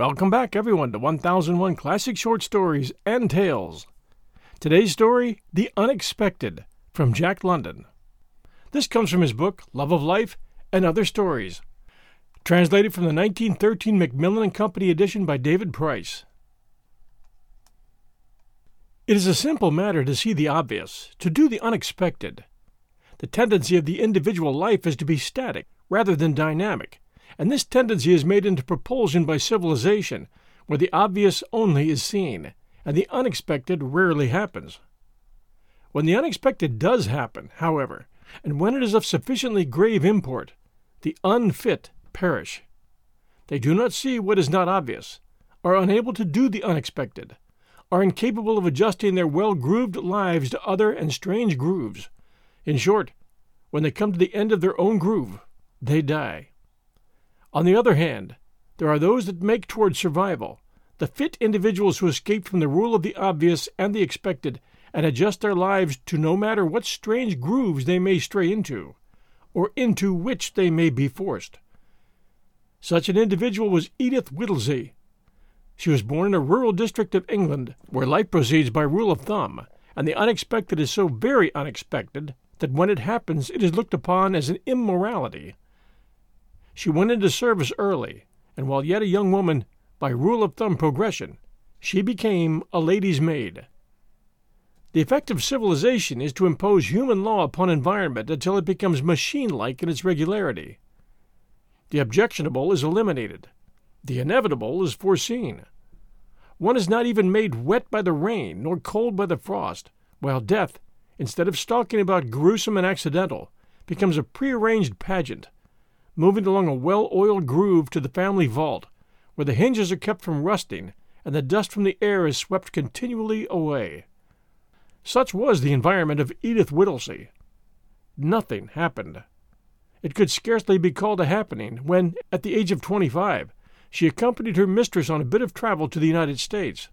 Welcome back, everyone, to 1001 Classic Short Stories and Tales. Today's story, The Unexpected, from Jack London. This comes from his book, Love of Life and Other Stories, translated from the 1913 Macmillan and Company edition by David Price. It is a simple matter to see the obvious, to do the unexpected. The tendency of the individual life is to be static rather than dynamic, and this tendency is made into propulsion by civilization, where the obvious only is seen, and the unexpected rarely happens. When the unexpected does happen, however, and when it is of sufficiently grave import, the unfit perish. They do not see what is not obvious, are unable to do the unexpected, are incapable of adjusting their well grooved lives to other and strange grooves. In short, when they come to the end of their own groove, they die. On the other hand, there are those that make toward survival, the fit individuals who escape from the rule of the obvious and the expected and adjust their lives to no matter what strange grooves they may stray into, or into which they may be forced. Such an individual was Edith Whittlesey. She was born in a rural district of England where life proceeds by rule of thumb, and the unexpected is so very unexpected that when it happens it is looked upon as an immorality. She went into service early, and while yet a young woman, by rule of thumb progression, she became a lady's maid. The effect of civilization is to impose human law upon environment until it becomes machine like in its regularity. The objectionable is eliminated. The inevitable is foreseen. One is not even made wet by the rain nor cold by the frost, while death, instead of stalking about gruesome and accidental, becomes a prearranged pageant moving along a well oiled groove to the family vault, where the hinges are kept from rusting and the dust from the air is swept continually away. Such was the environment of Edith Whittlesey. Nothing happened. It could scarcely be called a happening when, at the age of twenty five, she accompanied her mistress on a bit of travel to the United States.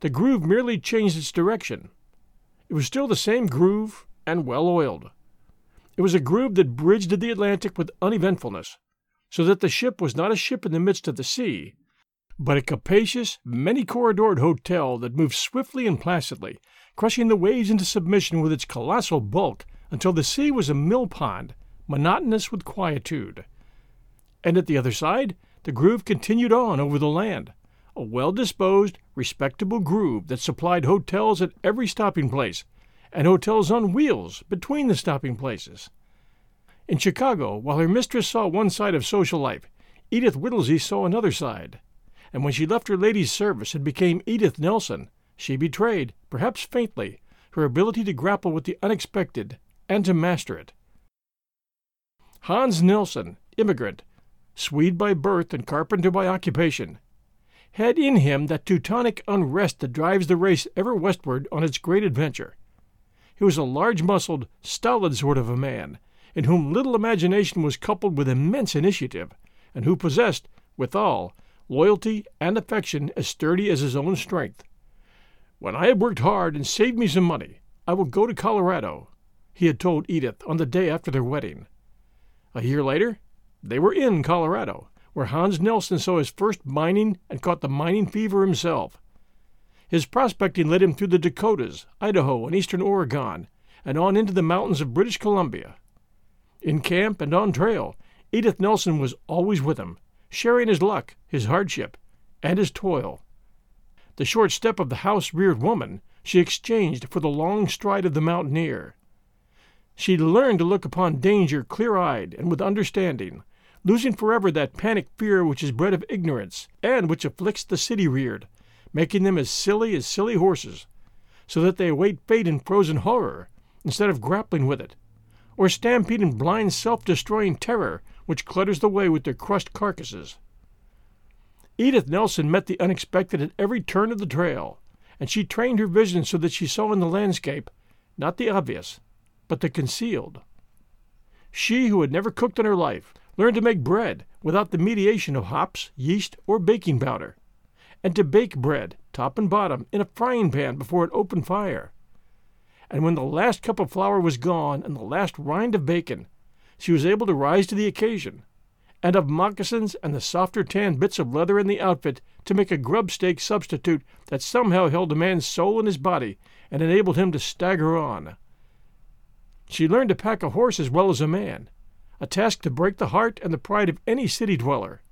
The groove merely changed its direction. It was still the same groove and well oiled. It was a groove that bridged the Atlantic with uneventfulness, so that the ship was not a ship in the midst of the sea, but a capacious, many corridored hotel that moved swiftly and placidly, crushing the waves into submission with its colossal bulk until the sea was a mill pond, monotonous with quietude. And at the other side, the groove continued on over the land, a well disposed, respectable groove that supplied hotels at every stopping place and hotels on wheels between the stopping places. In Chicago, while her mistress saw one side of social life, Edith Whittlesey saw another side. And when she left her lady's service and became Edith Nelson, she betrayed, perhaps faintly, her ability to grapple with the unexpected and to master it. Hans Nelson, immigrant, Swede by birth and carpenter by occupation, had in him that Teutonic unrest that drives the race ever westward on its great adventure. He was a large muscled, stolid sort of a man, in whom little imagination was coupled with immense initiative, and who possessed, withal, loyalty and affection as sturdy as his own strength. When I have worked hard and saved me some money, I will go to Colorado, he had told Edith on the day after their wedding. A year later, they were in Colorado, where Hans Nelson saw his first mining and caught the mining fever himself. His prospecting led him through the Dakotas, Idaho, and eastern Oregon, and on into the mountains of British Columbia. In camp and on trail, Edith Nelson was always with him, sharing his luck, his hardship, and his toil. The short step of the house reared woman she exchanged for the long stride of the mountaineer. She learned to look upon danger clear eyed and with understanding, losing forever that panic fear which is bred of ignorance and which afflicts the city reared, making them as silly as silly horses, so that they await fate in frozen horror instead of grappling with it, or stampede in blind self destroying terror which clutters the way with their crushed carcasses. Edith Nelson met the unexpected at every turn of the trail, and she trained her vision so that she saw in the landscape not the obvious, but the concealed. She, who had never cooked in her life, learned to make bread without the mediation of hops, yeast, or baking powder and to bake bread, top and bottom, in a frying pan before an open fire. And when the last cup of flour was gone and the last rind of bacon, she was able to rise to the occasion, and of moccasins and the softer tan bits of leather in the outfit to make a grub stake substitute that somehow held a man's soul in his body and enabled him to stagger on. She learned to pack a horse as well as a man, a task to break the heart and the pride of any city dweller,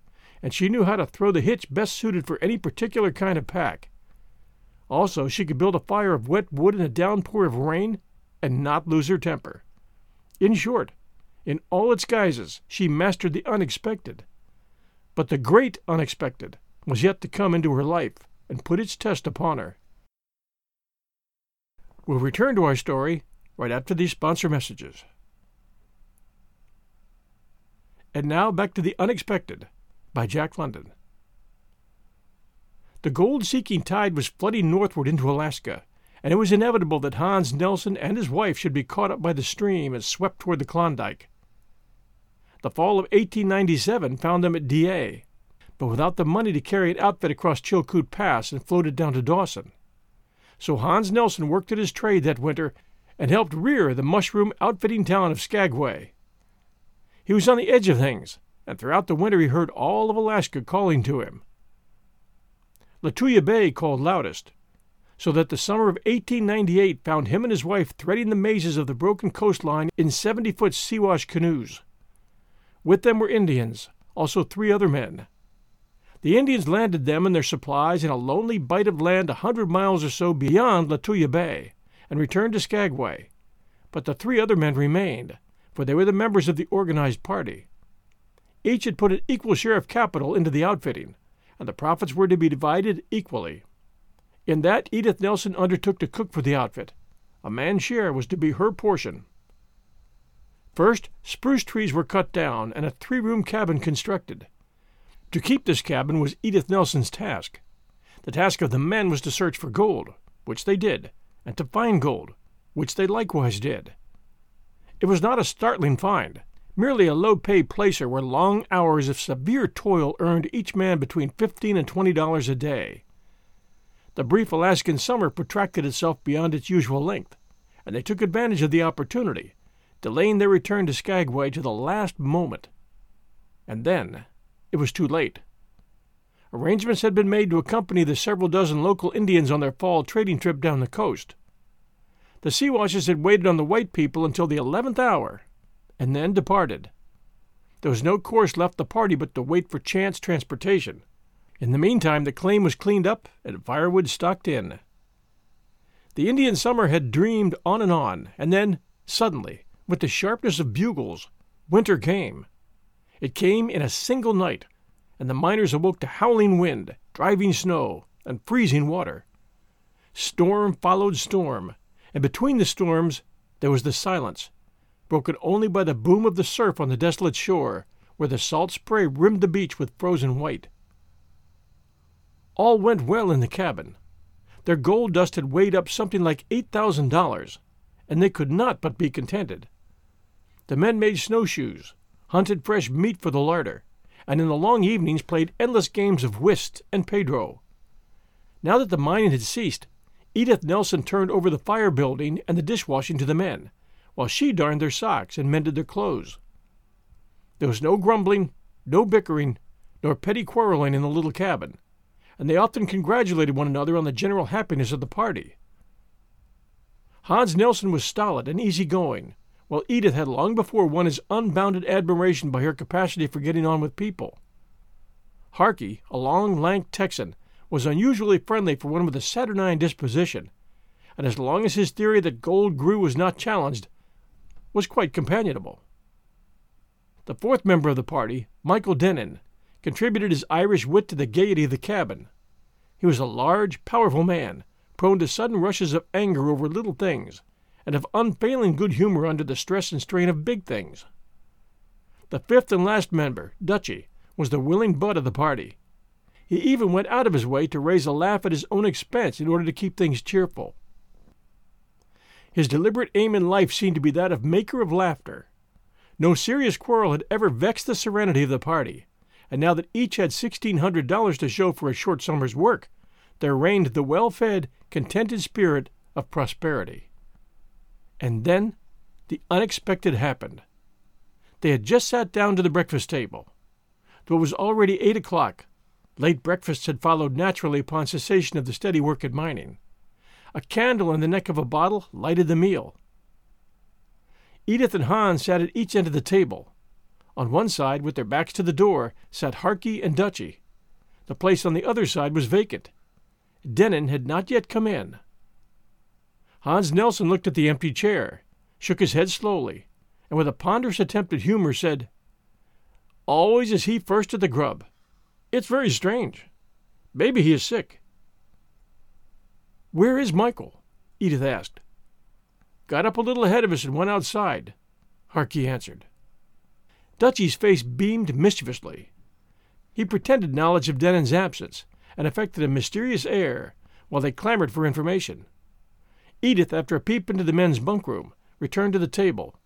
and she knew how to throw the hitch best suited for any particular kind of pack. Also, she could build a fire of wet wood in a downpour of rain and not lose her temper. In short, in all its guises, she mastered the unexpected. But the great unexpected was yet to come into her life and put its test upon her. We'll return to our story right after these sponsor messages. And now back to the unexpected by Jack London. The gold seeking tide was flooding northward into Alaska, and it was inevitable that Hans Nelson and his wife should be caught up by the stream and swept toward the Klondike. The fall of 1897 found them at Dyea, but without the money to carry an outfit across Chilkoot Pass and float it down to Dawson. So Hans Nelson worked at his trade that winter and helped rear the mushroom outfitting town of Skagway. He was on the edge of things, and throughout the winter he heard all of Alaska calling to him. Lituya Bay called loudest, so that the summer of 1898 found him and his wife threading the mazes of the broken coastline in 70 foot Siwash canoes. With them were Indians, also three other men. The Indians landed them and their supplies in a lonely bight of land a hundred miles or so beyond Lituya Bay, and returned to Skagway. But the three other men remained, for they were the members of the organized party. Each had put an equal share of capital into the outfitting, and the profits were to be divided equally. In that, Edith Nelson undertook to cook for the outfit. A man's share was to be her portion. First, spruce trees were cut down and a three room cabin constructed. To keep this cabin was Edith Nelson's task. The task of the men was to search for gold, which they did, and to find gold, which they likewise did. It was not a startling find, merely a low paid placer where long hours of severe toil earned each man between fifteen and twenty dollars a day. The brief Alaskan summer protracted itself beyond its usual length, and they took advantage of the opportunity, delaying their return to Skagway to the last moment. And then it was too late. Arrangements had been made to accompany the several dozen local Indians on their fall trading trip down the coast. The Siwashes had waited on the white people until the eleventh hour and then departed. There was no course left the party but to wait for chance transportation. In the meantime, the claim was cleaned up and firewood stocked in. The Indian summer had dreamed on and on, and then, suddenly, with the sharpness of bugles, winter came. It came in a single night, and the miners awoke to howling wind, driving snow, and freezing water. Storm followed storm, and between the storms there was the silence broken only by the boom of the surf on the desolate shore, where the salt spray rimmed the beach with frozen white. All went well in the cabin. Their gold dust had weighed up something like eight thousand dollars, and they could not but be contented. The men made snowshoes, hunted fresh meat for the larder, and in the long evenings played endless games of whist and pedro. Now that the mining had ceased, Edith Nelson turned over the fire building and the dishwashing to the men, while she darned their socks and mended their clothes. There was no grumbling, no bickering, nor petty quarreling in the little cabin, and they often congratulated one another on the general happiness of the party. Hans Nelson was stolid and easy-going, while Edith had long before won his unbounded admiration by her capacity for getting on with people. Harkey, a long, lank Texan, was unusually friendly for one with a saturnine disposition, and as long as his theory that gold grew was not challenged, was quite companionable. The fourth member of the party, Michael Dennin, contributed his Irish wit to the gaiety of the cabin. He was a large, powerful man, prone to sudden rushes of anger over little things, and of unfailing good humor under the stress and strain of big things. The fifth and last member, Dutchy, was the willing butt of the party. He even went out of his way to raise a laugh at his own expense in order to keep things cheerful. His deliberate aim in life seemed to be that of maker of laughter. No serious quarrel had ever vexed the serenity of the party, and now that each had sixteen hundred dollars to show for a short summer's work, there reigned the well fed, contented spirit of prosperity. And then the unexpected happened. They had just sat down to the breakfast table. though it was already eight o'clock. Late breakfasts had followed naturally upon cessation of the steady work at mining. A candle in the neck of a bottle lighted the meal. Edith and Hans sat at each end of the table. On one side, with their backs to the door, sat Harkey and Dutchy. The place on the other side was vacant. Dennin had not yet come in. Hans Nelson looked at the empty chair, shook his head slowly, and with a ponderous attempt at humor said, Always is he first at the grub. It's very strange. Maybe he is sick. Where is Michael? Edith asked. Got up a little ahead of us and went outside, Harkey answered. Dutchy's face beamed mischievously. He pretended knowledge of Dennin's absence and affected a mysterious air while they clamored for information. Edith, after a peep into the men's bunk room, returned to the table.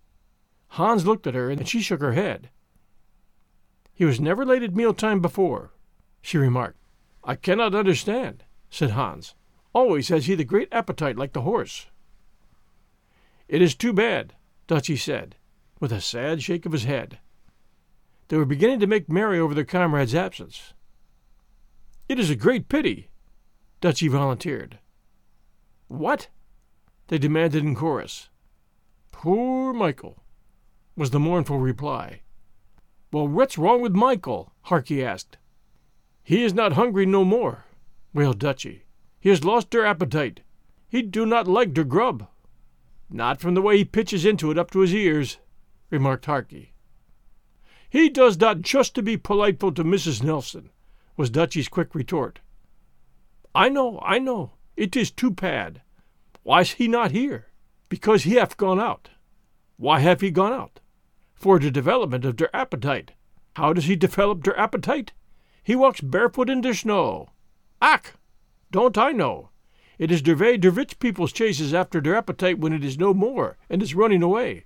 Hans looked at her and she shook her head. He was never late at mealtime before, she remarked. I cannot understand, said Hans. Always has he the great appetite like the horse. It is too bad, Dutchy said, with a sad shake of his head. They were beginning to make merry over their comrade's absence. It is a great pity, Dutchy volunteered. What? they demanded in chorus. Poor Michael, was the mournful reply. Well, what's wrong with Michael? Harkey asked. He is not hungry no more, wailed Dutchy. He has lost der appetite. He do not like der grub. Not from the way he pitches into it up to his ears, remarked Harkey. He does that just to be politeful to Mrs. Nelson, was Dutchy's quick retort. I know, I know. It is too bad. Why's he not here? Because he hath gone out. Why have he gone out? for the development of der appetite. How does he develop der appetite? He walks barefoot in the snow. Ach! Don't I know? It is der way der rich peoples chases after their appetite when it is no more and is running away.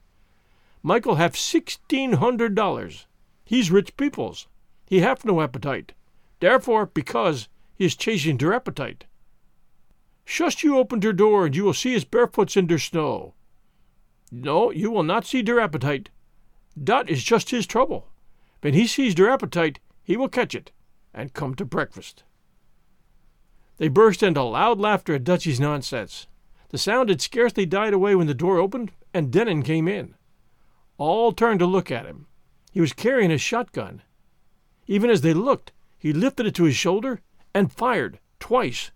Michael have sixteen hundred dollars. He's rich peoples. He have no appetite. Therefore, because he is chasing der appetite. Just you open der door and you will see his barefoots in der snow. No, you will not see der appetite. Dat is just his trouble. When he sees der appetite, he will catch it and come to breakfast. They burst into loud laughter at Dutchy's nonsense. The sound had scarcely died away when the door opened and Dennin came in. All turned to look at him. He was carrying a shotgun. Even as they looked, he lifted it to his shoulder and fired twice.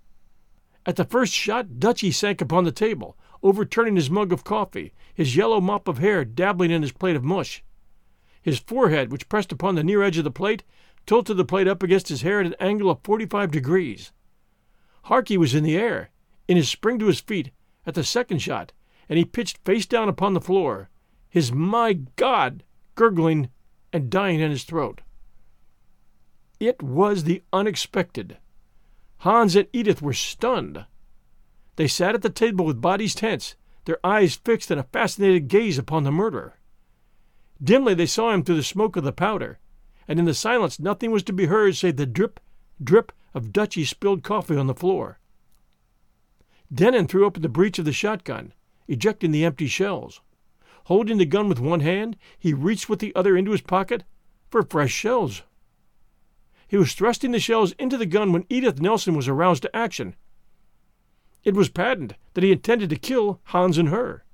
At the first shot, Dutchy sank upon the table, overturning his mug of coffee, his yellow mop of hair dabbling in his plate of mush. His forehead, which pressed upon the near edge of the plate, tilted the plate up against his hair at an angle of forty five degrees. Harkey was in the air, in his spring to his feet, at the second shot, and he pitched face down upon the floor, his my God gurgling and dying in his throat. It was the unexpected. Hans and Edith were stunned. They sat at the table with bodies tense, their eyes fixed in a fascinated gaze upon the murderer. Dimly they saw him through the smoke of the powder, and in the silence nothing was to be heard save the drip, drip of Dutchy's spilled coffee on the floor. Dennin threw open the breech of the shotgun, ejecting the empty shells. Holding the gun with one hand, he reached with the other into his pocket for fresh shells. He was thrusting the shells into the gun when Edith Nelson was aroused to action. It was patent that he intended to kill Hans and her.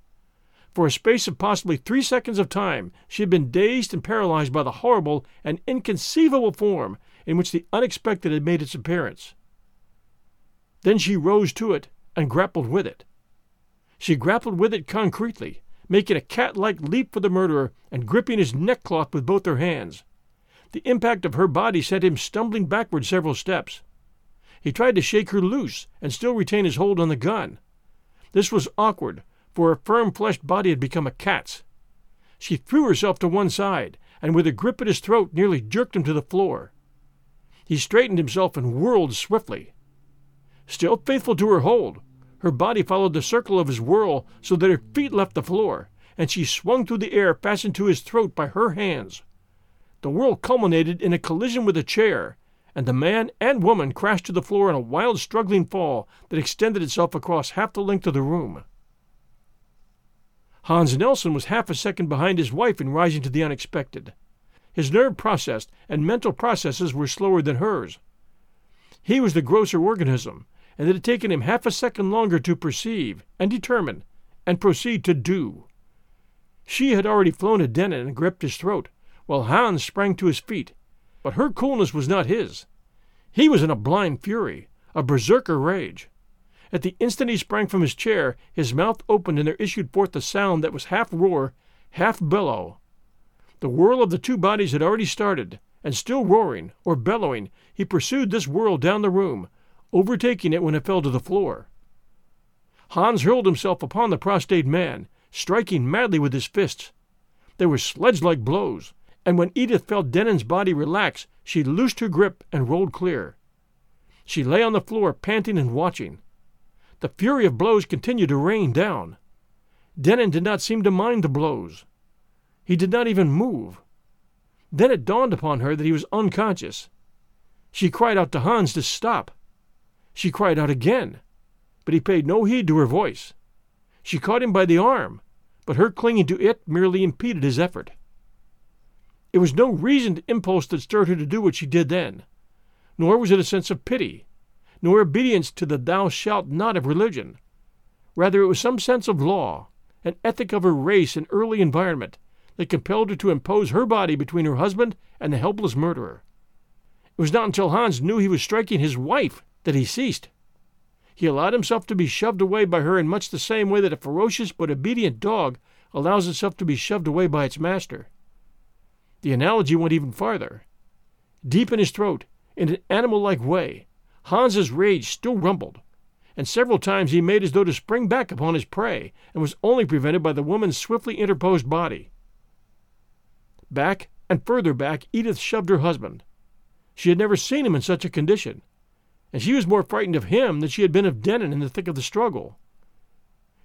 For a space of possibly three seconds of time, she had been dazed and paralyzed by the horrible and inconceivable form in which the unexpected had made its appearance. Then she rose to it and grappled with it. She grappled with it concretely, making a cat like leap for the murderer and gripping his neckcloth with both her hands. The impact of her body sent him stumbling backward several steps. He tried to shake her loose and still retain his hold on the gun. This was awkward, for her firm fleshed body had become a cat's. She threw herself to one side, and with a grip at his throat nearly jerked him to the floor. He straightened himself and whirled swiftly. Still faithful to her hold, her body followed the circle of his whirl so that her feet left the floor, and she swung through the air fastened to his throat by her hands. The whirl culminated in a collision with a chair, and the man and woman crashed to the floor in a wild struggling fall that extended itself across half the length of the room. Hans Nelson was half a second behind his wife in rising to the unexpected. His nerve process and mental processes were slower than hers. He was the grosser organism, and it had taken him half a second longer to perceive and determine and proceed to do. She had already flown at Dennin and gripped his throat, while Hans sprang to his feet. But her coolness was not his. He was in a blind fury, a berserker rage. At the instant he sprang from his chair, his mouth opened and there issued forth a sound that was half roar, half bellow. The whirl of the two bodies had already started, and still roaring, or bellowing, he pursued this whirl down the room, overtaking it when it fell to the floor. Hans hurled himself upon the prostrate man, striking madly with his fists. They were sledge like blows, and when Edith felt Dennin's body relax, she loosed her grip and rolled clear. She lay on the floor, panting and watching. The fury of blows continued to rain down. Dennin did not seem to mind the blows. He did not even move. Then it dawned upon her that he was unconscious. She cried out to Hans to stop. She cried out again, but he paid no heed to her voice. She caught him by the arm, but her clinging to it merely impeded his effort. It was no reasoned impulse that stirred her to do what she did then, nor was it a sense of pity, nor obedience to the thou shalt not of religion. Rather, it was some sense of law, an ethic of her race and early environment, that compelled her to impose her body between her husband and the helpless murderer. It was not until Hans knew he was striking his wife that he ceased. He allowed himself to be shoved away by her in much the same way that a ferocious but obedient dog allows itself to be shoved away by its master. The analogy went even farther. Deep in his throat, in an animal like way, Hans's rage still rumbled, and several times he made as though to spring back upon his prey, and was only prevented by the woman's swiftly interposed body. Back and further back Edith shoved her husband. She had never seen him in such a condition, and she was more frightened of him than she had been of Dennin in the thick of the struggle.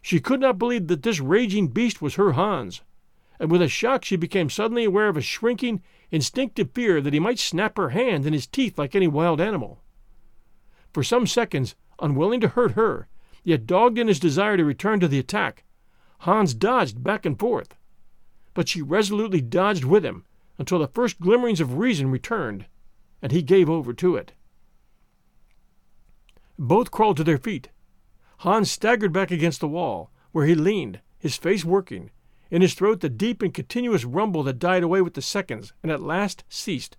She could not believe that this raging beast was her Hans, and with a shock she became suddenly aware of a shrinking, instinctive fear that he might snap her hand in his teeth like any wild animal. For some seconds, unwilling to hurt her, yet dogged in his desire to return to the attack, Hans dodged back and forth. But she resolutely dodged with him until the first glimmerings of reason returned, and he gave over to it. Both crawled to their feet. Hans staggered back against the wall, where he leaned, his face working, in his throat the deep and continuous rumble that died away with the seconds and at last ceased.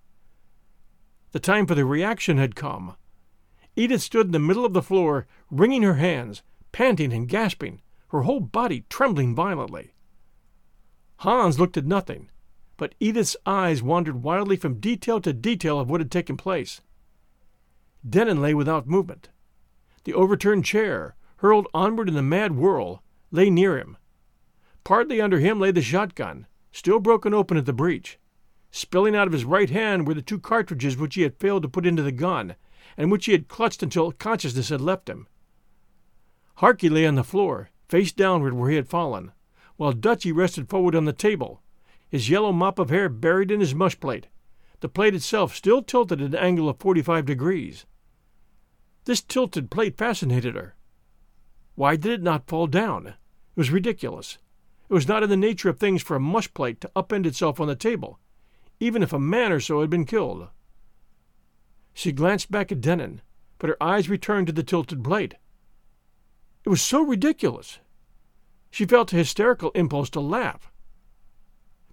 The time for the reaction had come. Edith stood in the middle of the floor, wringing her hands, panting and gasping, her whole body trembling violently. Hans looked at nothing, but Edith's eyes wandered wildly from detail to detail of what had taken place. Dennin lay without movement. The overturned chair, hurled onward in the mad whirl, lay near him. Partly under him lay the shotgun, still broken open at the breech. Spilling out of his right hand were the two cartridges which he had failed to put into the gun, and which he had clutched until consciousness had left him. Harkey lay on the floor, face downward where he had fallen, while Dutchy rested forward on the table, his yellow mop of hair buried in his mush plate, the plate itself still tilted at an angle of forty five degrees. This tilted plate fascinated her. Why did it not fall down? It was ridiculous. It was not in the nature of things for a mush plate to upend itself on the table, even if a man or so had been killed. She glanced back at Dennin, but her eyes returned to the tilted plate. It was so ridiculous. She felt a hysterical impulse to laugh.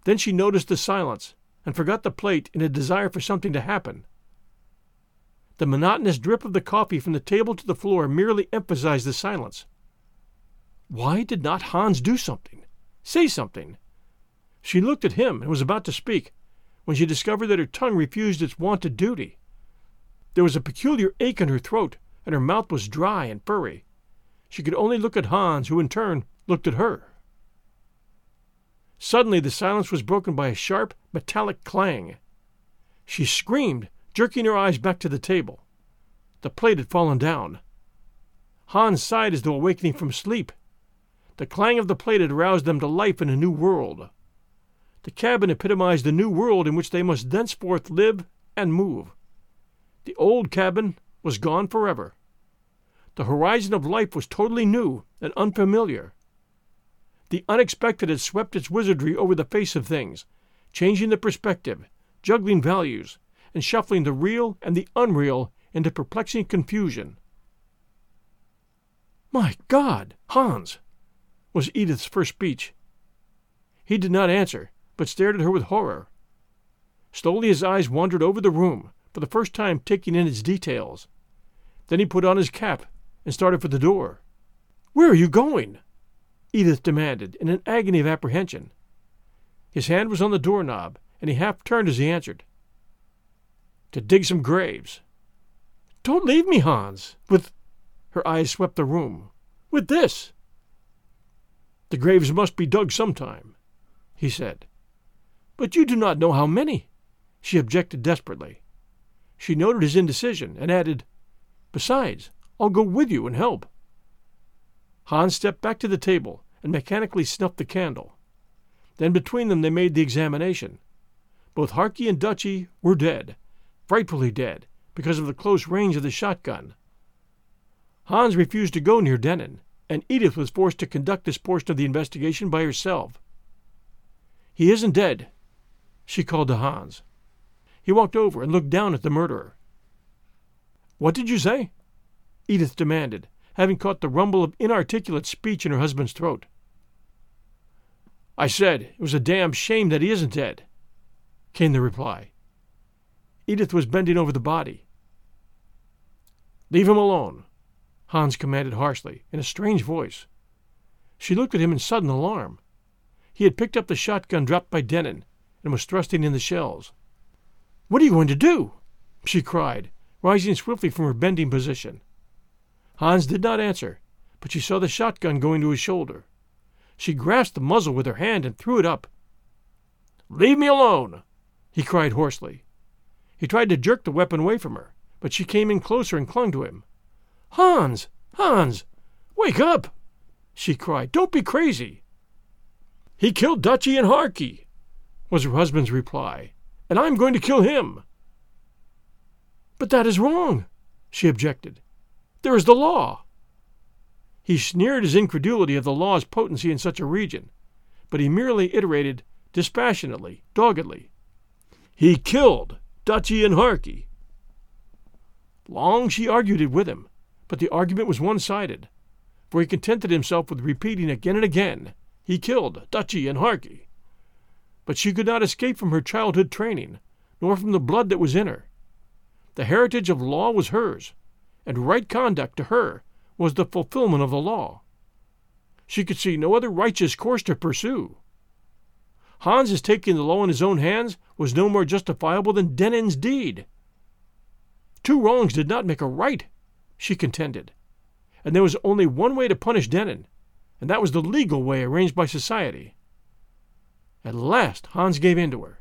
Then she noticed the silence and forgot the plate in a desire for something to happen. The monotonous drip of the coffee from the table to the floor merely emphasized the silence. Why did not Hans do something? Say something? She looked at him and was about to speak when she discovered that her tongue refused its wonted duty. There was a peculiar ache in her throat, and her mouth was dry and furry. She could only look at Hans, who in turn looked at her. Suddenly the silence was broken by a sharp, metallic clang. She screamed, jerking her eyes back to the table. The plate had fallen down. Hans sighed as though awakening from sleep. The clang of the plate had roused them to life in a new world. The cabin epitomized the new world in which they must thenceforth live and move. The old cabin was gone forever. The horizon of life was totally new and unfamiliar. The unexpected had swept its wizardry over the face of things, changing the perspective, juggling values, and shuffling the real and the unreal into perplexing confusion. My God, Hans! was Edith's first speech. He did not answer, but stared at her with horror. Slowly his eyes wandered over the room, for the first time taking in its details. Then he put on his cap and started for the door. Where are you going? Edith demanded, in an agony of apprehension. His hand was on the doorknob, and he half turned as he answered. To dig some graves. Don't leave me, Hans. With. Her eyes swept the room. With this. The graves must be dug sometime, he said. But you do not know how many, she objected desperately. She noted his indecision and added, Besides, I'll go with you and help. Hans stepped back to the table and mechanically snuffed the candle. Then between them they made the examination. Both Harkey and Dutchy were dead, frightfully dead, because of the close range of the shotgun. Hans refused to go near Dennin, and Edith was forced to conduct this portion of the investigation by herself. He isn't dead, she called to Hans. He walked over and looked down at the murderer. What did you say? Edith demanded, having caught the rumble of inarticulate speech in her husband's throat. I said it was a damn shame that he isn't dead, came the reply. Edith was bending over the body. Leave him alone, Hans commanded harshly, in a strange voice. She looked at him in sudden alarm. He had picked up the shotgun dropped by Dennin and was thrusting in the shells. What are you going to do? she cried, rising swiftly from her bending position. Hans did not answer, but she saw the shotgun going to his shoulder. She grasped the muzzle with her hand and threw it up. Leave me alone! he cried hoarsely. He tried to jerk the weapon away from her, but she came in closer and clung to him. Hans! Hans! Wake up! she cried. Don't be crazy! He killed Dutchy and Harkey, was her husband's reply, and I'm going to kill him. But that is wrong, she objected. There is the law. He sneered his incredulity of the law's potency in such a region, but he merely iterated dispassionately, doggedly. He killed Dutchy and Harkey. Long she argued it with him, but the argument was one sided, for he contented himself with repeating again and again, He killed Dutchy and Harkey. But she could not escape from her childhood training, nor from the blood that was in her. The heritage of law was hers, and right conduct to her was the fulfillment of the law. She could see no other righteous course to pursue. Hans's taking the law in his own hands was no more justifiable than Dennin's deed. Two wrongs did not make a right, she contended, and there was only one way to punish Dennin, and that was the legal way arranged by society. At last Hans gave in to her.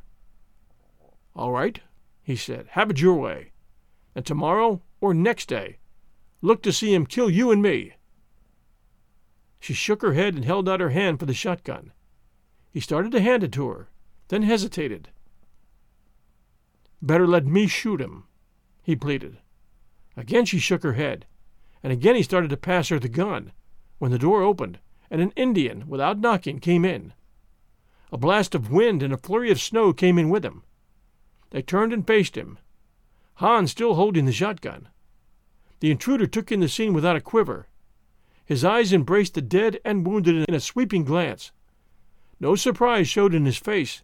All right, he said, have it your way, and tomorrow or next day Look to see him kill you and me. She shook her head and held out her hand for the shotgun. He started to hand it to her, then hesitated. Better let me shoot him, he pleaded. Again she shook her head, and again he started to pass her the gun, when the door opened, and an Indian, without knocking, came in. A blast of wind and a flurry of snow came in with him. They turned and faced him, Hans still holding the shotgun. The intruder took in the scene without a quiver. His eyes embraced the dead and wounded in a sweeping glance. No surprise showed in his face,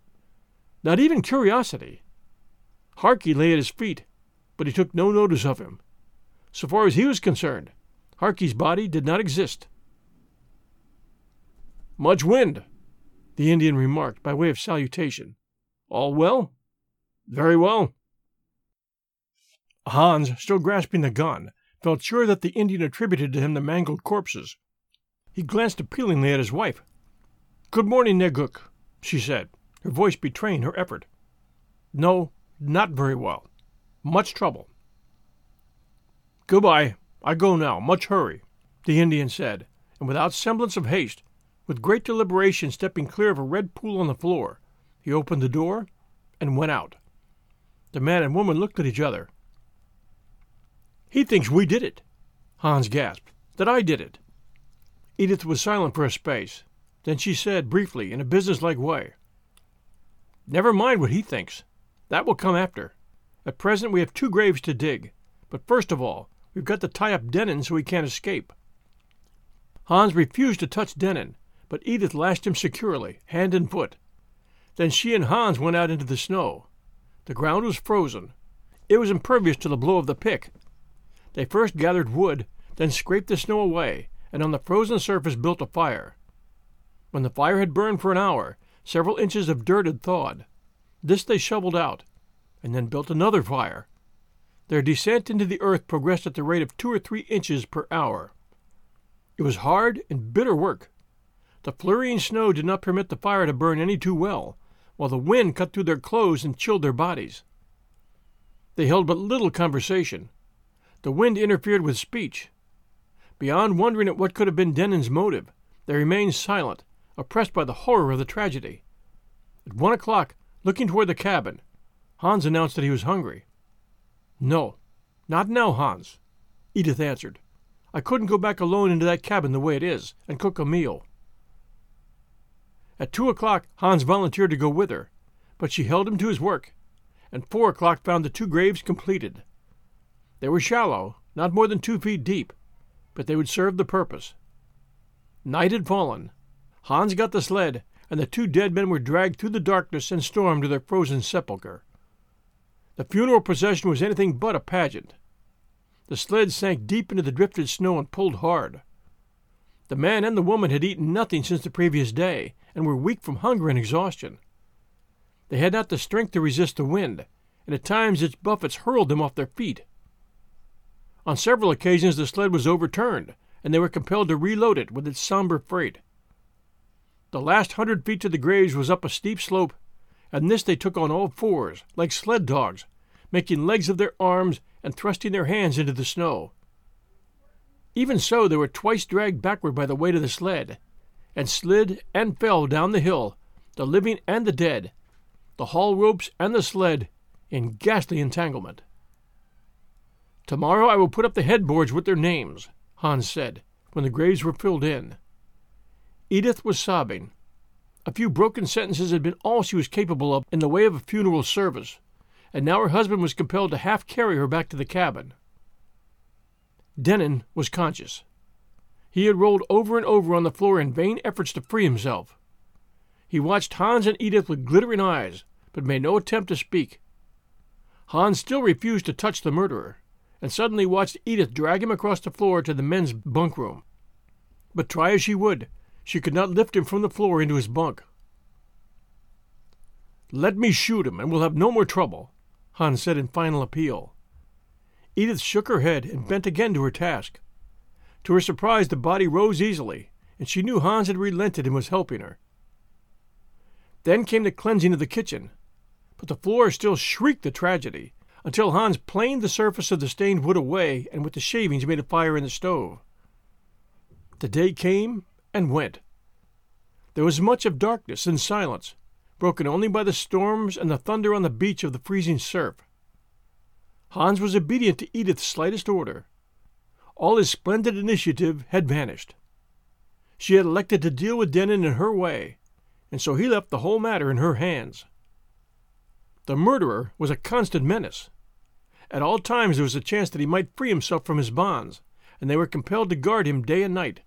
not even curiosity. Harkey lay at his feet, but he took no notice of him. So far as he was concerned, Harkey's body did not exist. Much wind, the Indian remarked by way of salutation. All well? Very well. Hans, still grasping the gun, felt sure that the Indian attributed to him the mangled corpses. He glanced appealingly at his wife. Good morning, Negook, she said, her voice betraying her effort. No, not very well. Much trouble. Goodbye. I go now. Much hurry, the Indian said, and without semblance of haste, with great deliberation stepping clear of a red pool on the floor, he opened the door and went out. The man and woman looked at each other. He thinks we did it, Hans gasped. That I did it. Edith was silent for a space. Then she said briefly, in a businesslike way, Never mind what he thinks. That will come after. At present we have two graves to dig, but first of all, we've got to tie up Dennin so he can't escape. Hans refused to touch Dennin, but Edith lashed him securely, hand and foot. Then she and Hans went out into the snow. The ground was frozen. It was impervious to the blow of the pick. They first gathered wood, then scraped the snow away, and on the frozen surface built a fire. When the fire had burned for an hour, several inches of dirt had thawed. This they shoveled out, and then built another fire. Their descent into the earth progressed at the rate of two or three inches per hour. It was hard and bitter work. The flurrying snow did not permit the fire to burn any too well, while the wind cut through their clothes and chilled their bodies. They held but little conversation. The wind interfered with speech. Beyond wondering at what could have been Dennin's motive, they remained silent, oppressed by the horror of the tragedy. At one o'clock, looking toward the cabin, Hans announced that he was hungry. No, not now, Hans, Edith answered. I couldn't go back alone into that cabin the way it is and cook a meal. At two o'clock Hans volunteered to go with her, but she held him to his work, and four o'clock found the two graves completed. They were shallow, not more than two feet deep, but they would serve the purpose. Night had fallen. Hans got the sled, and the two dead men were dragged through the darkness and storm to their frozen sepulchre. The funeral procession was anything but a pageant. The sled sank deep into the drifted snow and pulled hard. The man and the woman had eaten nothing since the previous day, and were weak from hunger and exhaustion. They had not the strength to resist the wind, and at times its buffets hurled them off their feet. On several occasions the sled was overturned, and they were compelled to reload it with its somber freight. The last hundred feet to the graves was up a steep slope, and this they took on all fours, like sled dogs, making legs of their arms and thrusting their hands into the snow. Even so, they were twice dragged backward by the weight of the sled, and slid and fell down the hill, the living and the dead, the haul ropes and the sled, in ghastly entanglement. Tomorrow I will put up the headboards with their names, Hans said, when the graves were filled in. Edith was sobbing. A few broken sentences had been all she was capable of in the way of a funeral service, and now her husband was compelled to half carry her back to the cabin. Dennin was conscious. He had rolled over and over on the floor in vain efforts to free himself. He watched Hans and Edith with glittering eyes, but made no attempt to speak. Hans still refused to touch the murderer, and suddenly watched Edith drag him across the floor to the men's bunk room. But try as she would, she could not lift him from the floor into his bunk. Let me shoot him, and we'll have no more trouble, Hans said in final appeal. Edith shook her head and bent again to her task. To her surprise, the body rose easily, and she knew Hans had relented and was helping her. Then came the cleansing of the kitchen, but the floor still shrieked the tragedy, until Hans planed the surface of the stained wood away and with the shavings made a fire in the stove. The day came and went. There was much of darkness and silence, broken only by the storms and the thunder on the beach of the freezing surf. Hans was obedient to Edith's slightest order, all his splendid initiative had vanished. She had elected to deal with Dennin in her way, and so he left the whole matter in her hands. The murderer was a constant menace. At all times there was a chance that he might free himself from his bonds, and they were compelled to guard him day and night.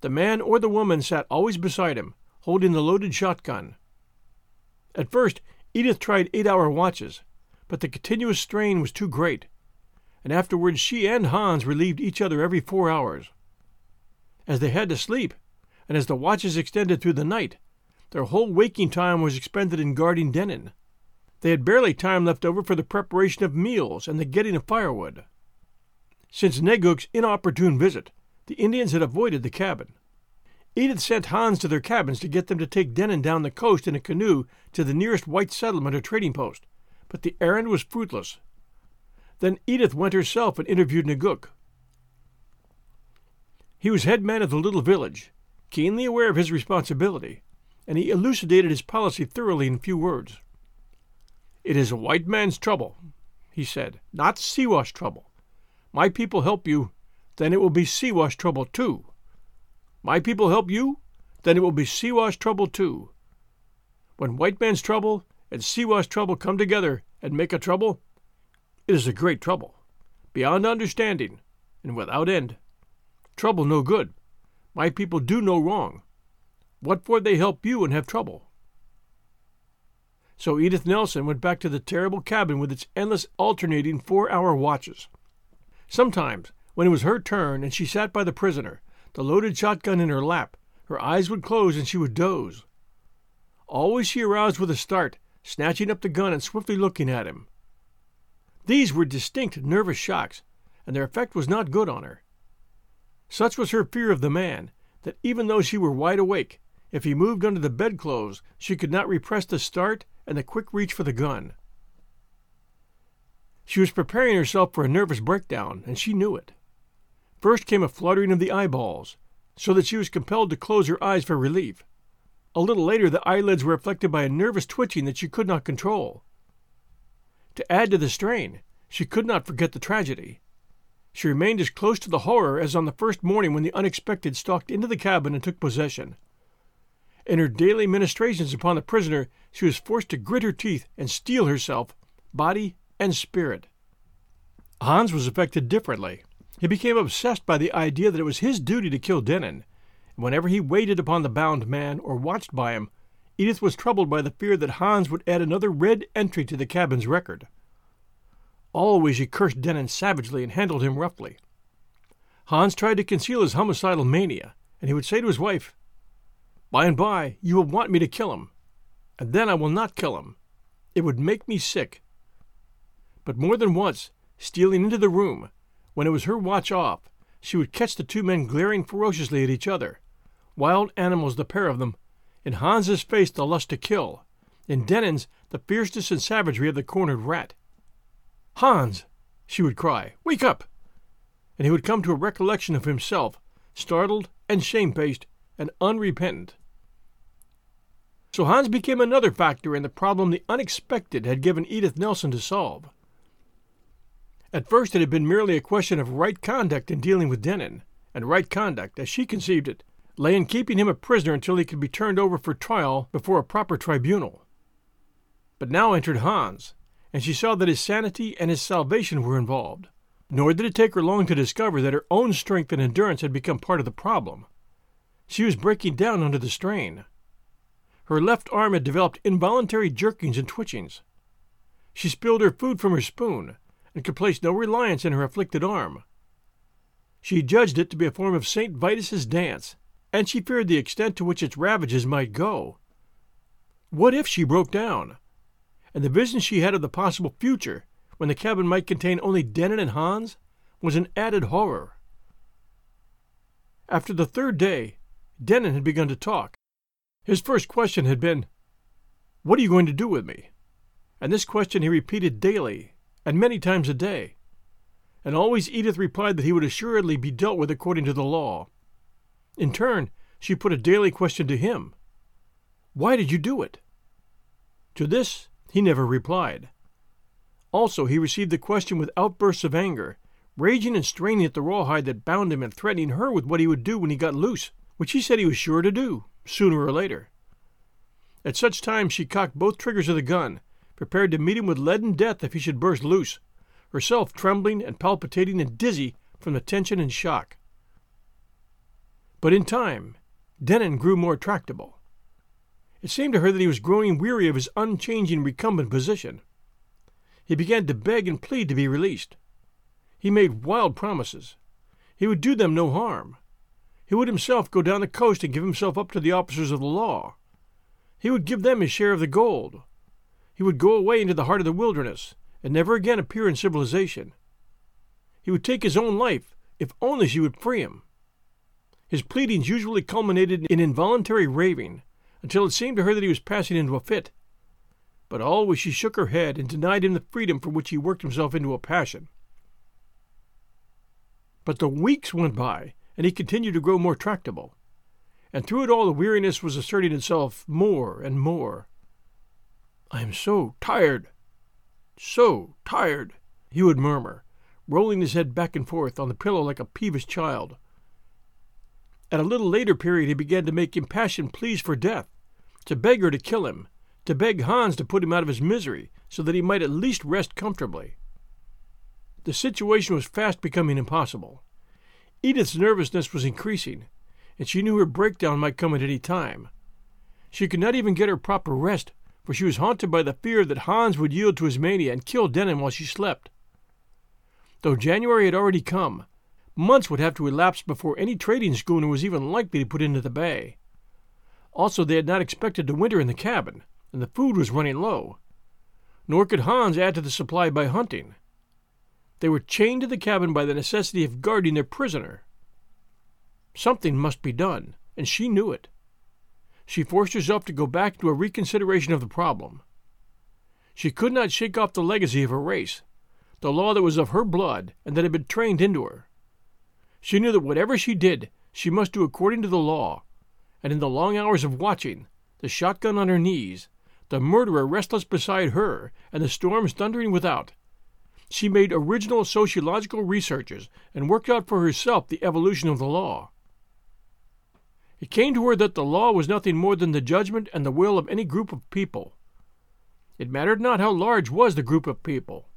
The man or the woman sat always beside him, holding the loaded shotgun. At first, Edith tried eight hour watches, but the continuous strain was too great, and afterwards she and Hans relieved each other every four hours. As they had to sleep, and as the watches extended through the night, their whole waking time was expended in guarding Dennin. They had barely time left over for the preparation of meals and the getting of firewood. Since Negook's inopportune visit, the Indians had avoided the cabin. Edith sent Hans to their cabins to get them to take Dennin down the coast in a canoe to the nearest white settlement or trading post, but the errand was fruitless. Then Edith went herself and interviewed Negook. He was head man of the little village, keenly aware of his responsibility, and he elucidated his policy thoroughly in few words. It is a white man's trouble, he said, not Siwash trouble. My people help you, then it will be Siwash trouble too. My people help you, then it will be Siwash trouble too. When white man's trouble, and Siwash trouble come together and make a trouble? It is a great trouble, beyond understanding, and without end. Trouble no good. My people do no wrong. What for they help you and have trouble? So Edith Nelson went back to the terrible cabin with its endless alternating four hour watches. Sometimes, when it was her turn and she sat by the prisoner, the loaded shotgun in her lap, her eyes would close and she would doze. Always she aroused with a start, snatching up the gun and swiftly looking at him. These were distinct nervous shocks, and their effect was not good on her. Such was her fear of the man that even though she were wide awake, if he moved under the bedclothes, she could not repress the start and the quick reach for the gun. She was preparing herself for a nervous breakdown, and she knew it. First came a fluttering of the eyeballs, so that she was compelled to close her eyes for relief. A little later, the eyelids were affected by a nervous twitching that she could not control. To add to the strain, she could not forget the tragedy. She remained as close to the horror as on the first morning when the unexpected stalked into the cabin and took possession. In her daily ministrations upon the prisoner, she was forced to grit her teeth and steel herself, body and spirit. Hans was affected differently. He became obsessed by the idea that it was his duty to kill Dennin, whenever he waited upon the bound man or watched by him, Edith was troubled by the fear that Hans would add another red entry to the cabin's record. Always she cursed Dennin savagely and handled him roughly. Hans tried to conceal his homicidal mania, and he would say to his wife, By and by you will want me to kill him, and then I will not kill him. It would make me sick. But more than once, stealing into the room, when it was her watch off, she would catch the two men glaring ferociously at each other. Wild animals, the pair of them. In Hans's face, the lust to kill. In Dennin's, the fierceness and savagery of the cornered rat. Hans! she would cry. Wake up! And he would come to a recollection of himself, startled and shamefaced and unrepentant. So Hans became another factor in the problem the unexpected had given Edith Nelson to solve. At first, it had been merely a question of right conduct in dealing with Dennin, and right conduct, as she conceived it, lay in keeping him a prisoner until he could be turned over for trial before a proper tribunal. But now entered Hans, and she saw that his sanity and his salvation were involved. Nor did it take her long to discover that her own strength and endurance had become part of the problem. She was breaking down under the strain. Her left arm had developed involuntary jerkings and twitchings. She spilled her food from her spoon, and could place no reliance in her afflicted arm. She judged it to be a form of St. Vitus's dance, and she feared the extent to which its ravages might go. What if she broke down? And the vision she had of the possible future, when the cabin might contain only Dennin and Hans, was an added horror. After the third day, Dennin had begun to talk. His first question had been, What are you going to do with me? And this question he repeated daily and many times a day. And always Edith replied that he would assuredly be dealt with according to the law. In turn, she put a daily question to him Why did you do it? To this, he never replied. Also, he received the question with outbursts of anger, raging and straining at the rawhide that bound him and threatening her with what he would do when he got loose, which he said he was sure to do, sooner or later. At such times she cocked both triggers of the gun prepared to meet him with leaden death if he should burst loose, herself trembling and palpitating and dizzy from the tension and shock. But in time, Dennin grew more tractable. It seemed to her that he was growing weary of his unchanging recumbent position. He began to beg and plead to be released. He made wild promises. He would do them no harm. He would himself go down the coast and give himself up to the officers of the law. He would give them his share of the gold, he would go away into the heart of the wilderness and never again appear in civilization. He would take his own life if only she would free him. His pleadings usually culminated in involuntary raving until it seemed to her that he was passing into a fit. But always she shook her head and denied him the freedom for which he worked himself into a passion. But the weeks went by, and he continued to grow more tractable. And through it all the weariness was asserting itself more and more. I am so tired, so tired, he would murmur, rolling his head back and forth on the pillow like a peevish child. At a little later period he began to make impassioned pleas for death, to beg her to kill him, to beg Hans to put him out of his misery so that he might at least rest comfortably. The situation was fast becoming impossible. Edith's nervousness was increasing, and she knew her breakdown might come at any time. She could not even get her proper rest, for she was haunted by the fear that Hans would yield to his mania and kill Dennin while she slept. Though January had already come, months would have to elapse before any trading schooner was even likely to put into the bay. Also, they had not expected to winter in the cabin, and the food was running low. Nor could Hans add to the supply by hunting. They were chained to the cabin by the necessity of guarding their prisoner. Something must be done, and she knew it. She forced herself to go back to a reconsideration of the problem. She could not shake off the legacy of her race, the law that was of her blood and that had been trained into her. She knew that whatever she did, she must do according to the law, and in the long hours of watching, the shotgun on her knees, the murderer restless beside her, and the storms thundering without, she made original sociological researches and worked out for herself the evolution of the law. It came to her that the law was nothing more than the judgment and the will of any group of people. It mattered not how large was the group of people.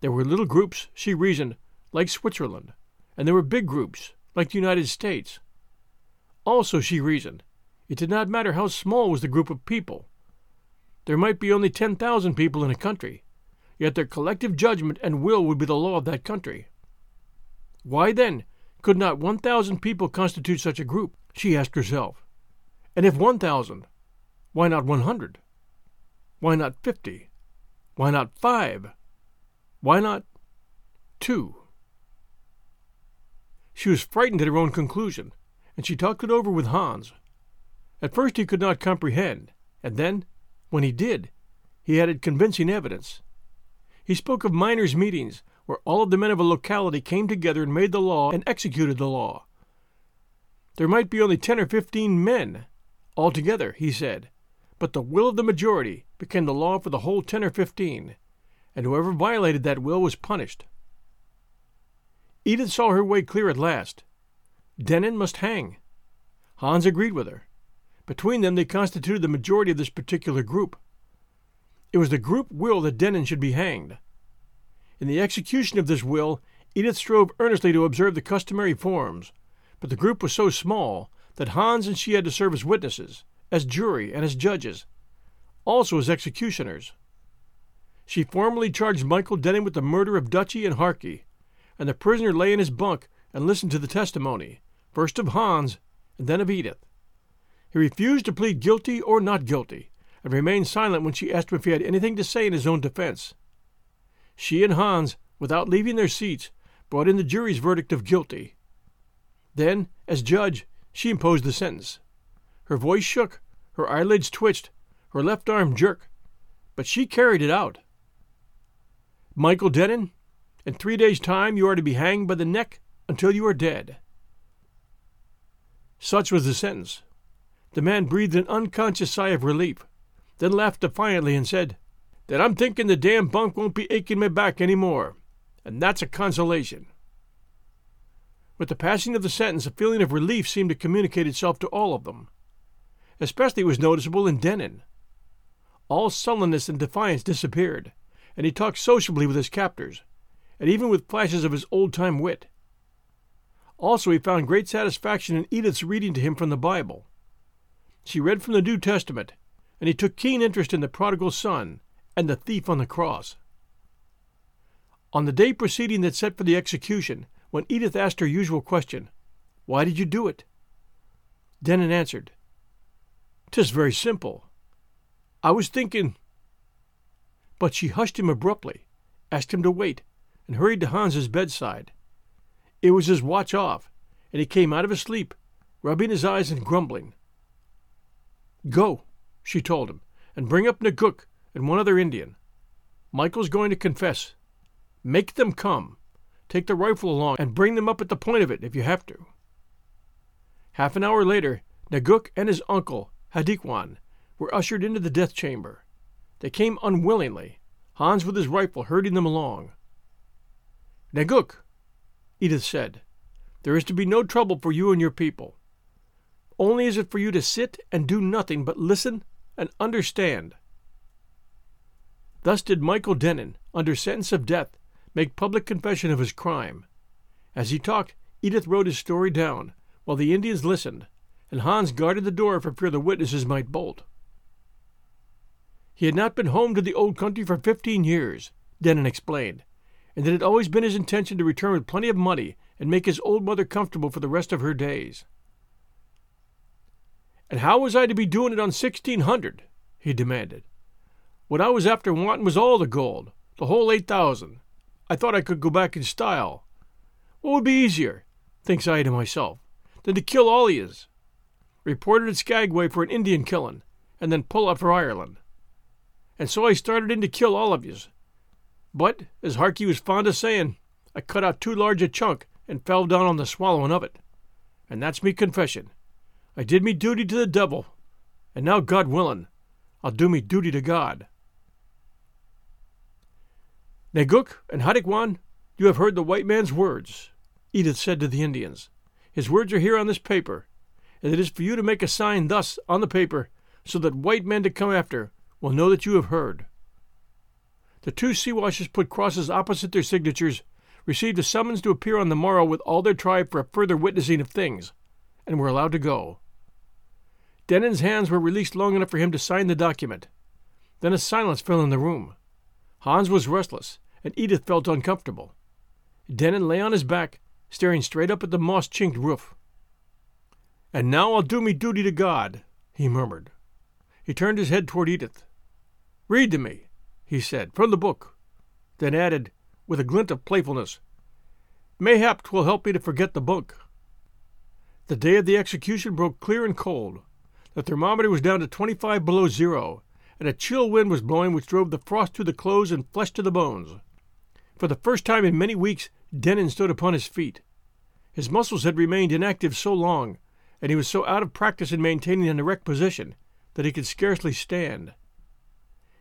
There were little groups, she reasoned, like Switzerland, and there were big groups, like the United States. Also, she reasoned, it did not matter how small was the group of people. There might be only 10,000 people in a country, yet their collective judgment and will would be the law of that country. Why, then, could not 1,000 people constitute such a group? She asked herself. And if 1,000, why not 100? Why not 50? Why not 5? Why not 2? She was frightened at her own conclusion, and she talked it over with Hans. At first he could not comprehend, and then, when he did, he added convincing evidence. He spoke of miners' meetings, where all of the men of a locality came together and made the law and executed the law. There might be only ten or fifteen men altogether, he said, but the will of the majority became the law for the whole ten or fifteen, and whoever violated that will was punished. Edith saw her way clear at last. Dennin must hang. Hans agreed with her. Between them, they constituted the majority of this particular group. It was the group will that Dennin should be hanged. In the execution of this will, Edith strove earnestly to observe the customary forms, but the group was so small that Hans and she had to serve as witnesses, as jury, and as judges, also as executioners. She formally charged Michael Dennin with the murder of Dutchy and Harkey, and the prisoner lay in his bunk and listened to the testimony, first of Hans and then of Edith. He refused to plead guilty or not guilty, and remained silent when she asked him if he had anything to say in his own defense. She and Hans, without leaving their seats, brought in the jury's verdict of guilty. Then, as judge, she imposed the sentence. Her voice shook, her eyelids twitched, her left arm jerked, but she carried it out. Michael Dennin, in three days' time you are to be hanged by the neck until you are dead. Such was the sentence. The man breathed an unconscious sigh of relief then laughed defiantly and said, Then I'm thinking the damn bunk won't be aching my back any more, and that's a consolation. With the passing of the sentence, a feeling of relief seemed to communicate itself to all of them. Especially was noticeable in Dennin. All sullenness and defiance disappeared, and he talked sociably with his captors, and even with flashes of his old time wit. Also, he found great satisfaction in Edith's reading to him from the Bible. She read from the New Testament, and he took keen interest in the prodigal son and the thief on the cross. On the day preceding that set for the execution, when Edith asked her usual question, Why did you do it? Dennin answered, "'Tis very simple. I was thinking. But she hushed him abruptly, asked him to wait, and hurried to Hans's bedside. It was his watch off, and he came out of his sleep, rubbing his eyes and grumbling. Go, she told him, and bring up Negook and one other Indian. Michael's going to confess. Make them come. Take the rifle along and bring them up at the point of it if you have to. Half an hour later, Negook and his uncle, Hadikwan, were ushered into the death chamber. They came unwillingly, Hans with his rifle herding them along. Negook, Edith said, there is to be no trouble for you and your people. Only is it for you to sit and do nothing but listen and understand. Thus did Michael Dennin, under sentence of death, make public confession of his crime. As he talked, Edith wrote his story down, while the Indians listened, and Hans guarded the door for fear the witnesses might bolt. He had not been home to the old country for fifteen years, Dennin explained, and it had always been his intention to return with plenty of money and make his old mother comfortable for the rest of her days. And how was I to be doing it on sixteen hundred? he demanded. What I was after wanting was all the gold, the whole eight thousand. I thought I could go back in style. What would be easier, thinks I to myself, than to kill all yez? Reported at Skagway for an Indian killing, and then pull up for Ireland. And so I started in to kill all of yez. But, as Harkey was fond of saying, I cut out too large a chunk and fell down on the swallowing of it. And that's me confession. I did me duty to the devil, and now, God willin', I'll do me duty to God. Negook and Hadikwan, you have heard the white man's words, Edith said to the Indians. His words are here on this paper, and it is for you to make a sign thus on the paper, so that white men to come after will know that you have heard. The two Siwashes put crosses opposite their signatures, received a summons to appear on the morrow with all their tribe for a further witnessing of things, and were allowed to go. Dennin's hands were released long enough for him to sign the document. Then a silence fell in the room. Hans was restless, and Edith felt uncomfortable. Dennin lay on his back, staring straight up at the moss chinked roof. And now I'll do me duty to God, he murmured. He turned his head toward Edith. Read to me, he said, from the book, then added, with a glint of playfulness, Mayhap 'twill help me to forget the book. The day of the execution broke clear and cold. The thermometer was down to 25 below zero, and a chill wind was blowing which drove the frost through the clothes and flesh to the bones. For the first time in many weeks, Dennin stood upon his feet. His muscles had remained inactive so long, and he was so out of practice in maintaining an erect position, that he could scarcely stand.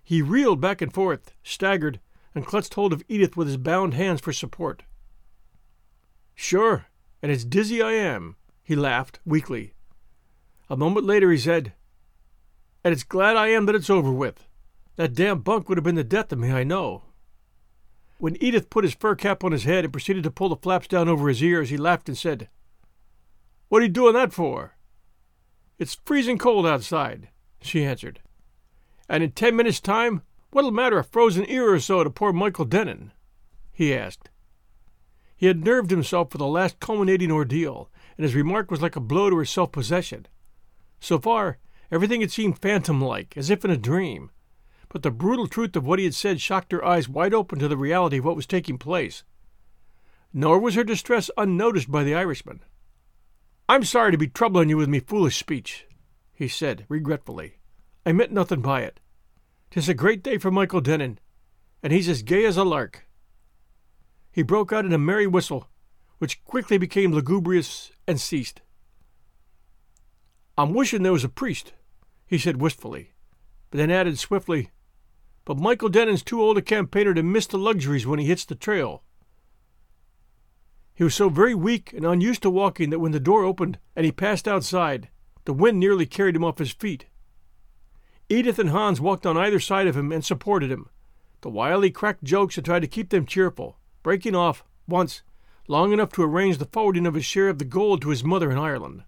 He reeled back and forth, staggered, and clutched hold of Edith with his bound hands for support. Sure, and it's dizzy I am, he laughed weakly. A moment later he said, And it's glad I am that it's over with. That damn bunk would have been the death of me, I know. When Edith put his fur cap on his head and proceeded to pull the flaps down over his ears, he laughed and said, What are you doing that for? It's freezing cold outside, she answered. And in ten minutes' time, what'll matter a frozen ear or so to poor Michael Dennin? he asked. He had nerved himself for the last culminating ordeal, and his remark was like a blow to her self possession. So far, everything had seemed phantom like, as if in a dream. But the brutal truth of what he had said shocked her eyes wide open to the reality of what was taking place. Nor was her distress unnoticed by the Irishman. I'm sorry to be troubling you with me foolish speech, he said regretfully. I meant nothing by it. 'Tis a great day for Michael Dennin, and he's as gay as a lark. He broke out in a merry whistle, which quickly became lugubrious and ceased. I'm wishing there was a priest, he said wistfully, but then added swiftly, But Michael Dennin's too old a campaigner to miss the luxuries when he hits the trail. He was so very weak and unused to walking that when the door opened and he passed outside, the wind nearly carried him off his feet. Edith and Hans walked on either side of him and supported him, the while he cracked jokes and tried to keep them cheerful, breaking off, once, long enough to arrange the forwarding of his share of the gold to his mother in Ireland.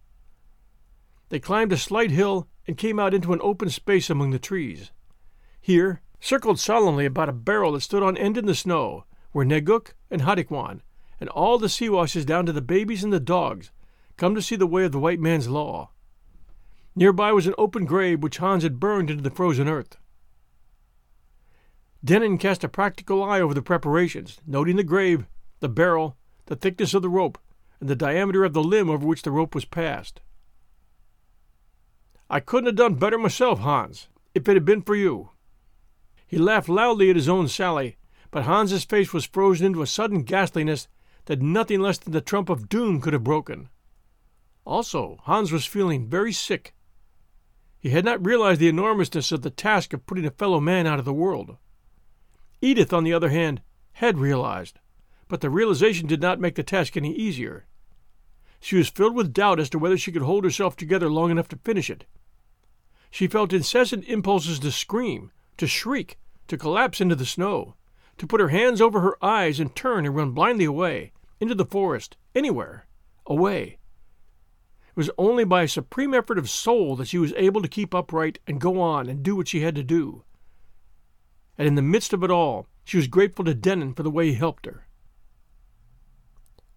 They climbed a slight hill and came out into an open space among the trees. Here, circled solemnly about a barrel that stood on end in the snow, were Negook and Hadikwan, and all the Siwashes down to the babies and the dogs, come to see the way of the white man's law. Nearby was an open grave which Hans had burned into the frozen earth. Dennin cast a practical eye over the preparations, noting the grave, the barrel, the thickness of the rope, and the diameter of the limb over which the rope was passed. I couldn't have done better myself, Hans, if it had been for you. He laughed loudly at his own sally, but Hans's face was frozen into a sudden ghastliness that nothing less than the trump of doom could have broken. Also, Hans was feeling very sick. He had not realized the enormousness of the task of putting a fellow man out of the world. Edith, on the other hand, had realized, but the realization did not make the task any easier. She was filled with doubt as to whether she could hold herself together long enough to finish it. She felt incessant impulses to scream, to shriek, to collapse into the snow, to put her hands over her eyes and turn and run blindly away, into the forest, anywhere, away. It was only by a supreme effort of soul that she was able to keep upright and go on and do what she had to do. And in the midst of it all, she was grateful to Dennin for the way he helped her.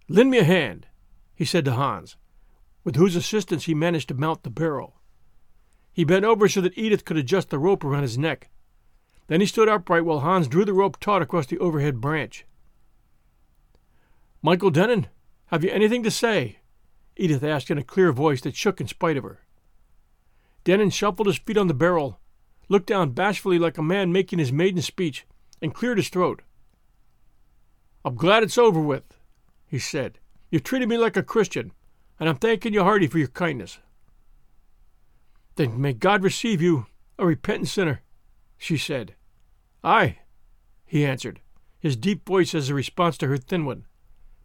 Lend me a hand, he said to Hans, with whose assistance he managed to mount the barrel. He bent over so that Edith could adjust the rope around his neck. Then he stood upright while Hans drew the rope taut across the overhead branch. Michael Dennin, have you anything to say? Edith asked in a clear voice that shook in spite of her. Dennin shuffled his feet on the barrel, looked down bashfully like a man making his maiden speech, and cleared his throat. I'm glad it's over with, he said. You've treated me like a Christian, and I'm thanking you hearty for your kindness. Then may God receive you, a repentant sinner, she said. Aye, he answered, his deep voice as a response to her thin one.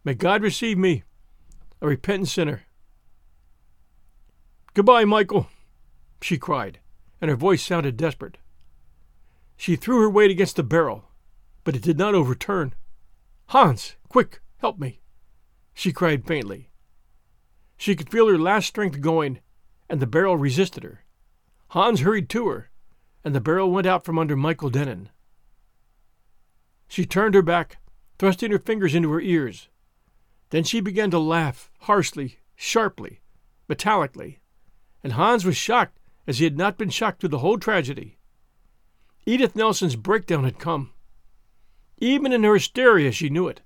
May God receive me, a repentant sinner. Goodbye, Michael, she cried, and her voice sounded desperate. She threw her weight against the barrel, but it did not overturn. Hans, quick, help me, she cried faintly. She could feel her last strength going, and the barrel resisted her. Hans hurried to her, and the barrel went out from under Michael Dennin. She turned her back, thrusting her fingers into her ears. Then she began to laugh, harshly, sharply, metallically, and Hans was shocked as he had not been shocked through the whole tragedy. Edith Nelson's breakdown had come. Even in her hysteria, she knew it,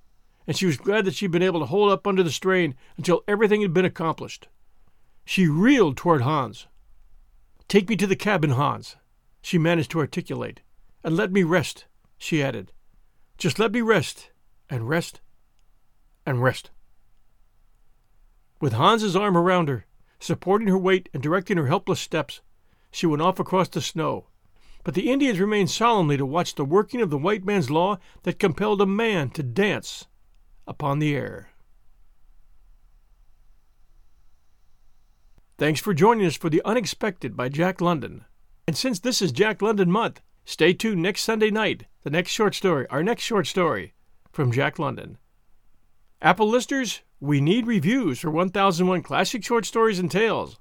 and she was glad that she had been able to hold up under the strain until everything had been accomplished. She reeled toward Hans. Take me to the cabin, Hans, she managed to articulate, and let me rest, she added. Just let me rest, and rest, and rest. With Hans's arm around her, supporting her weight and directing her helpless steps, she went off across the snow. But the Indians remained solemnly to watch the working of the white man's law that compelled a man to dance upon the air. Thanks for joining us for The Unexpected by Jack London. And since this is Jack London month, stay tuned next Sunday night, the next short story, our next short story from Jack London. Apple listeners, we need reviews for 1001 Classic Short Stories and Tales.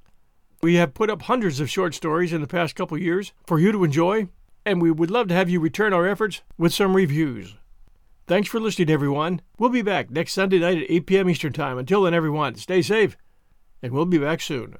We have put up hundreds of short stories in the past couple years for you to enjoy, and we would love to have you return our efforts with some reviews. Thanks for listening, everyone. We'll be back next Sunday night at 8 p.m. Eastern Time. Until then, everyone, stay safe, and we'll be back soon.